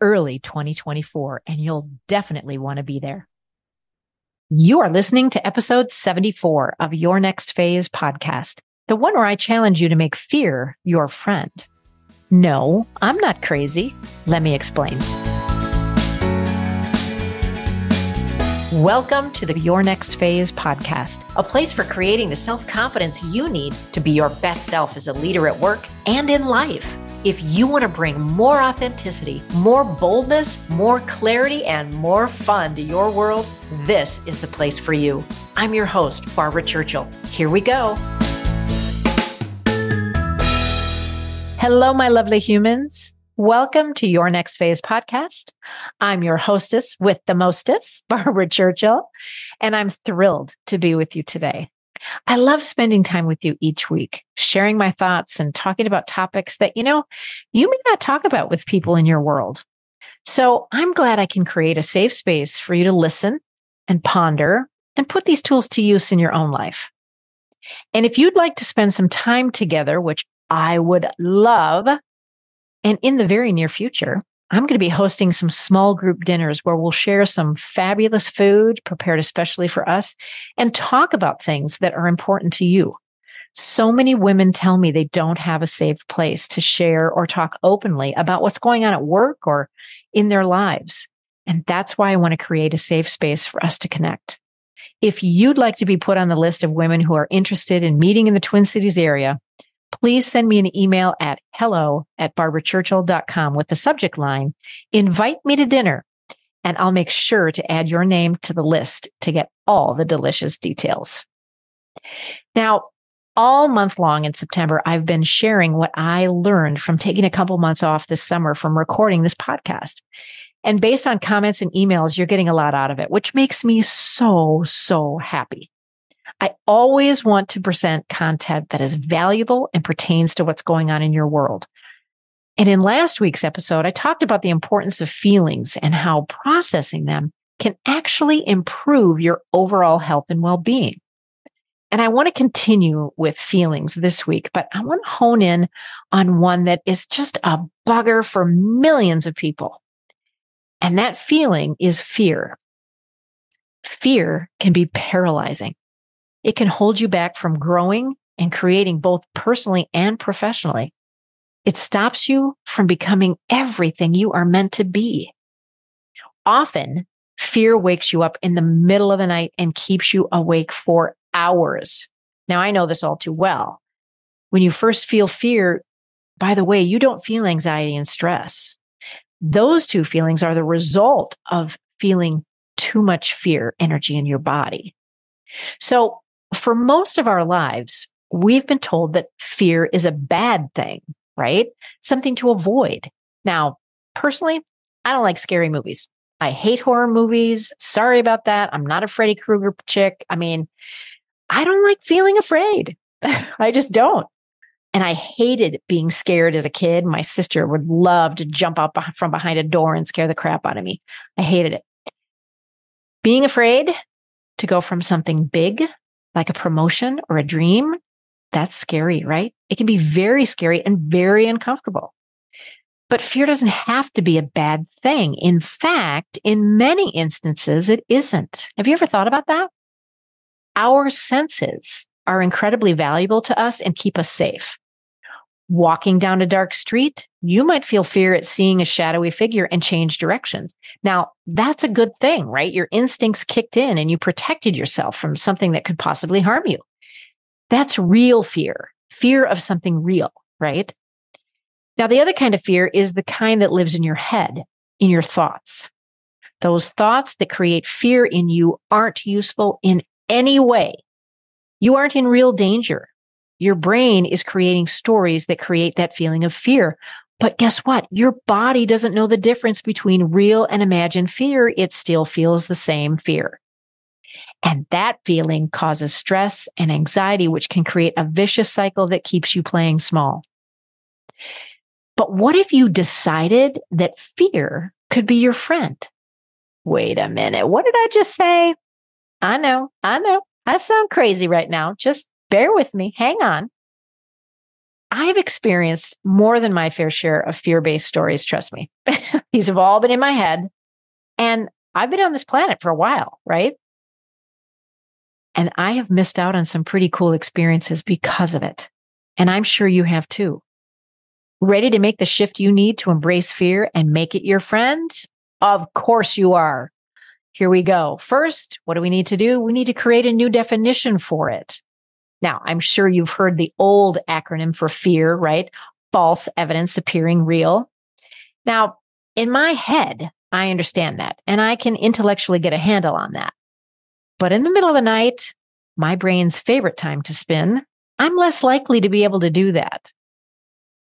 early 2024, and you'll definitely want to be there. You are listening to episode 74 of Your Next Phase podcast, the one where I challenge you to make fear your friend. No, I'm not crazy. Let me explain. Welcome to the Your Next Phase podcast, a place for creating the self confidence you need to be your best self as a leader at work and in life. If you want to bring more authenticity, more boldness, more clarity, and more fun to your world, this is the place for you. I'm your host, Barbara Churchill. Here we go. Hello, my lovely humans. Welcome to Your Next Phase podcast. I'm your hostess with the mostest, Barbara Churchill, and I'm thrilled to be with you today. I love spending time with you each week, sharing my thoughts and talking about topics that, you know, you may not talk about with people in your world. So I'm glad I can create a safe space for you to listen and ponder and put these tools to use in your own life. And if you'd like to spend some time together, which I would love, and in the very near future, I'm going to be hosting some small group dinners where we'll share some fabulous food prepared especially for us and talk about things that are important to you. So many women tell me they don't have a safe place to share or talk openly about what's going on at work or in their lives. And that's why I want to create a safe space for us to connect. If you'd like to be put on the list of women who are interested in meeting in the Twin Cities area, please send me an email at hello at barbarachurchill.com with the subject line, invite me to dinner. And I'll make sure to add your name to the list to get all the delicious details. Now, all month long in September, I've been sharing what I learned from taking a couple months off this summer from recording this podcast. And based on comments and emails, you're getting a lot out of it, which makes me so, so happy. I always want to present content that is valuable and pertains to what's going on in your world. And in last week's episode, I talked about the importance of feelings and how processing them can actually improve your overall health and well being. And I want to continue with feelings this week, but I want to hone in on one that is just a bugger for millions of people. And that feeling is fear. Fear can be paralyzing. It can hold you back from growing and creating both personally and professionally. It stops you from becoming everything you are meant to be. Often, fear wakes you up in the middle of the night and keeps you awake for hours. Now, I know this all too well. When you first feel fear, by the way, you don't feel anxiety and stress. Those two feelings are the result of feeling too much fear energy in your body. So for most of our lives, we've been told that fear is a bad thing, right? Something to avoid. Now, personally, I don't like scary movies. I hate horror movies. Sorry about that. I'm not a Freddy Krueger chick. I mean, I don't like feeling afraid. I just don't. And I hated being scared as a kid. My sister would love to jump out from behind a door and scare the crap out of me. I hated it. Being afraid to go from something big like a promotion or a dream, that's scary, right? It can be very scary and very uncomfortable. But fear doesn't have to be a bad thing. In fact, in many instances, it isn't. Have you ever thought about that? Our senses are incredibly valuable to us and keep us safe. Walking down a dark street, you might feel fear at seeing a shadowy figure and change directions. Now, that's a good thing, right? Your instincts kicked in and you protected yourself from something that could possibly harm you. That's real fear, fear of something real, right? Now, the other kind of fear is the kind that lives in your head, in your thoughts. Those thoughts that create fear in you aren't useful in any way. You aren't in real danger. Your brain is creating stories that create that feeling of fear But guess what? Your body doesn't know the difference between real and imagined fear. It still feels the same fear. And that feeling causes stress and anxiety, which can create a vicious cycle that keeps you playing small. But what if you decided that fear could be your friend? Wait a minute. What did I just say? I know, I know. I sound crazy right now. Just bear with me. Hang on. I've experienced more than my fair share of fear based stories, trust me. These have all been in my head. And I've been on this planet for a while, right? And I have missed out on some pretty cool experiences because of it. And I'm sure you have too. Ready to make the shift you need to embrace fear and make it your friend? Of course you are. Here we go. First, what do we need to do? We need to create a new definition for it. Now, I'm sure you've heard the old acronym for fear, right? False evidence appearing real. Now, in my head, I understand that and I can intellectually get a handle on that. But in the middle of the night, my brain's favorite time to spin, I'm less likely to be able to do that.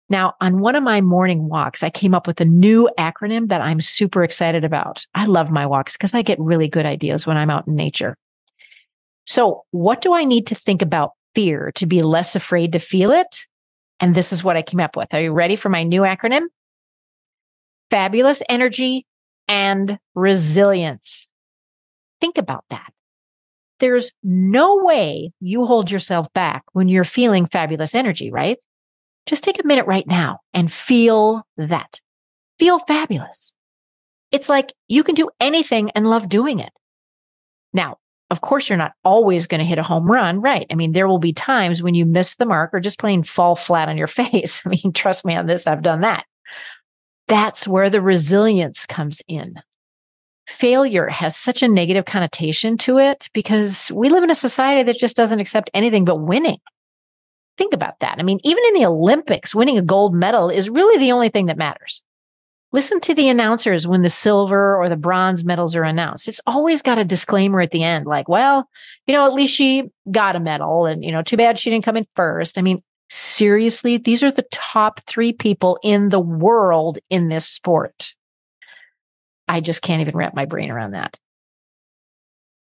Now, on one of my morning walks, I came up with a new acronym that I'm super excited about. I love my walks because I get really good ideas when I'm out in nature. So, what do I need to think about fear to be less afraid to feel it? And this is what I came up with. Are you ready for my new acronym? Fabulous energy and resilience. Think about that. There's no way you hold yourself back when you're feeling fabulous energy, right? Just take a minute right now and feel that. Feel fabulous. It's like you can do anything and love doing it. Now, of course, you're not always going to hit a home run, right? I mean, there will be times when you miss the mark or just plain fall flat on your face. I mean, trust me on this, I've done that. That's where the resilience comes in. Failure has such a negative connotation to it because we live in a society that just doesn't accept anything but winning. Think about that. I mean, even in the Olympics, winning a gold medal is really the only thing that matters. Listen to the announcers when the silver or the bronze medals are announced. It's always got a disclaimer at the end, like, well, you know, at least she got a medal and, you know, too bad she didn't come in first. I mean, seriously, these are the top three people in the world in this sport. I just can't even wrap my brain around that.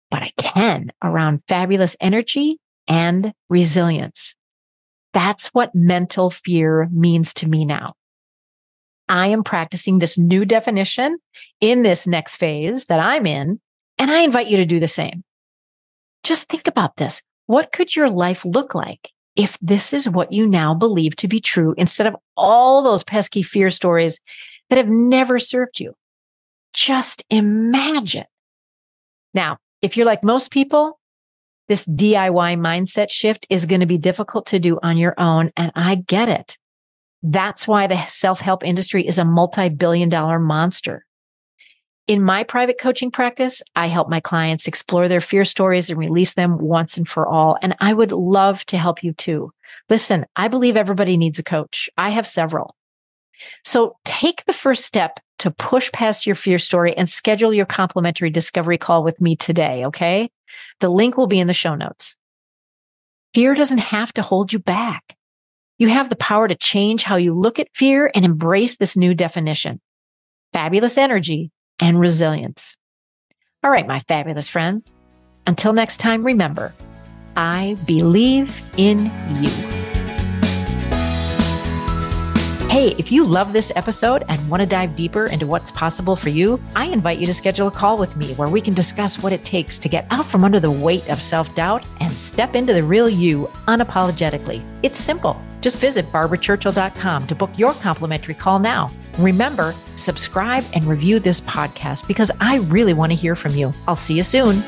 But I can around fabulous energy and resilience. That's what mental fear means to me now. I am practicing this new definition in this next phase that I'm in, and I invite you to do the same. Just think about this. What could your life look like if this is what you now believe to be true instead of all those pesky fear stories that have never served you? Just imagine. Now, if you're like most people, this DIY mindset shift is going to be difficult to do on your own. And I get it. That's why the self help industry is a multi billion dollar monster. In my private coaching practice, I help my clients explore their fear stories and release them once and for all. And I would love to help you too. Listen, I believe everybody needs a coach. I have several. So take the first step to push past your fear story and schedule your complimentary discovery call with me today. Okay. The link will be in the show notes. Fear doesn't have to hold you back. You have the power to change how you look at fear and embrace this new definition fabulous energy and resilience. All right, my fabulous friends. Until next time, remember, I believe in you. Hey, if you love this episode and want to dive deeper into what's possible for you, I invite you to schedule a call with me where we can discuss what it takes to get out from under the weight of self doubt and step into the real you unapologetically. It's simple. Just visit barbarachurchill.com to book your complimentary call now. Remember, subscribe and review this podcast because I really want to hear from you. I'll see you soon.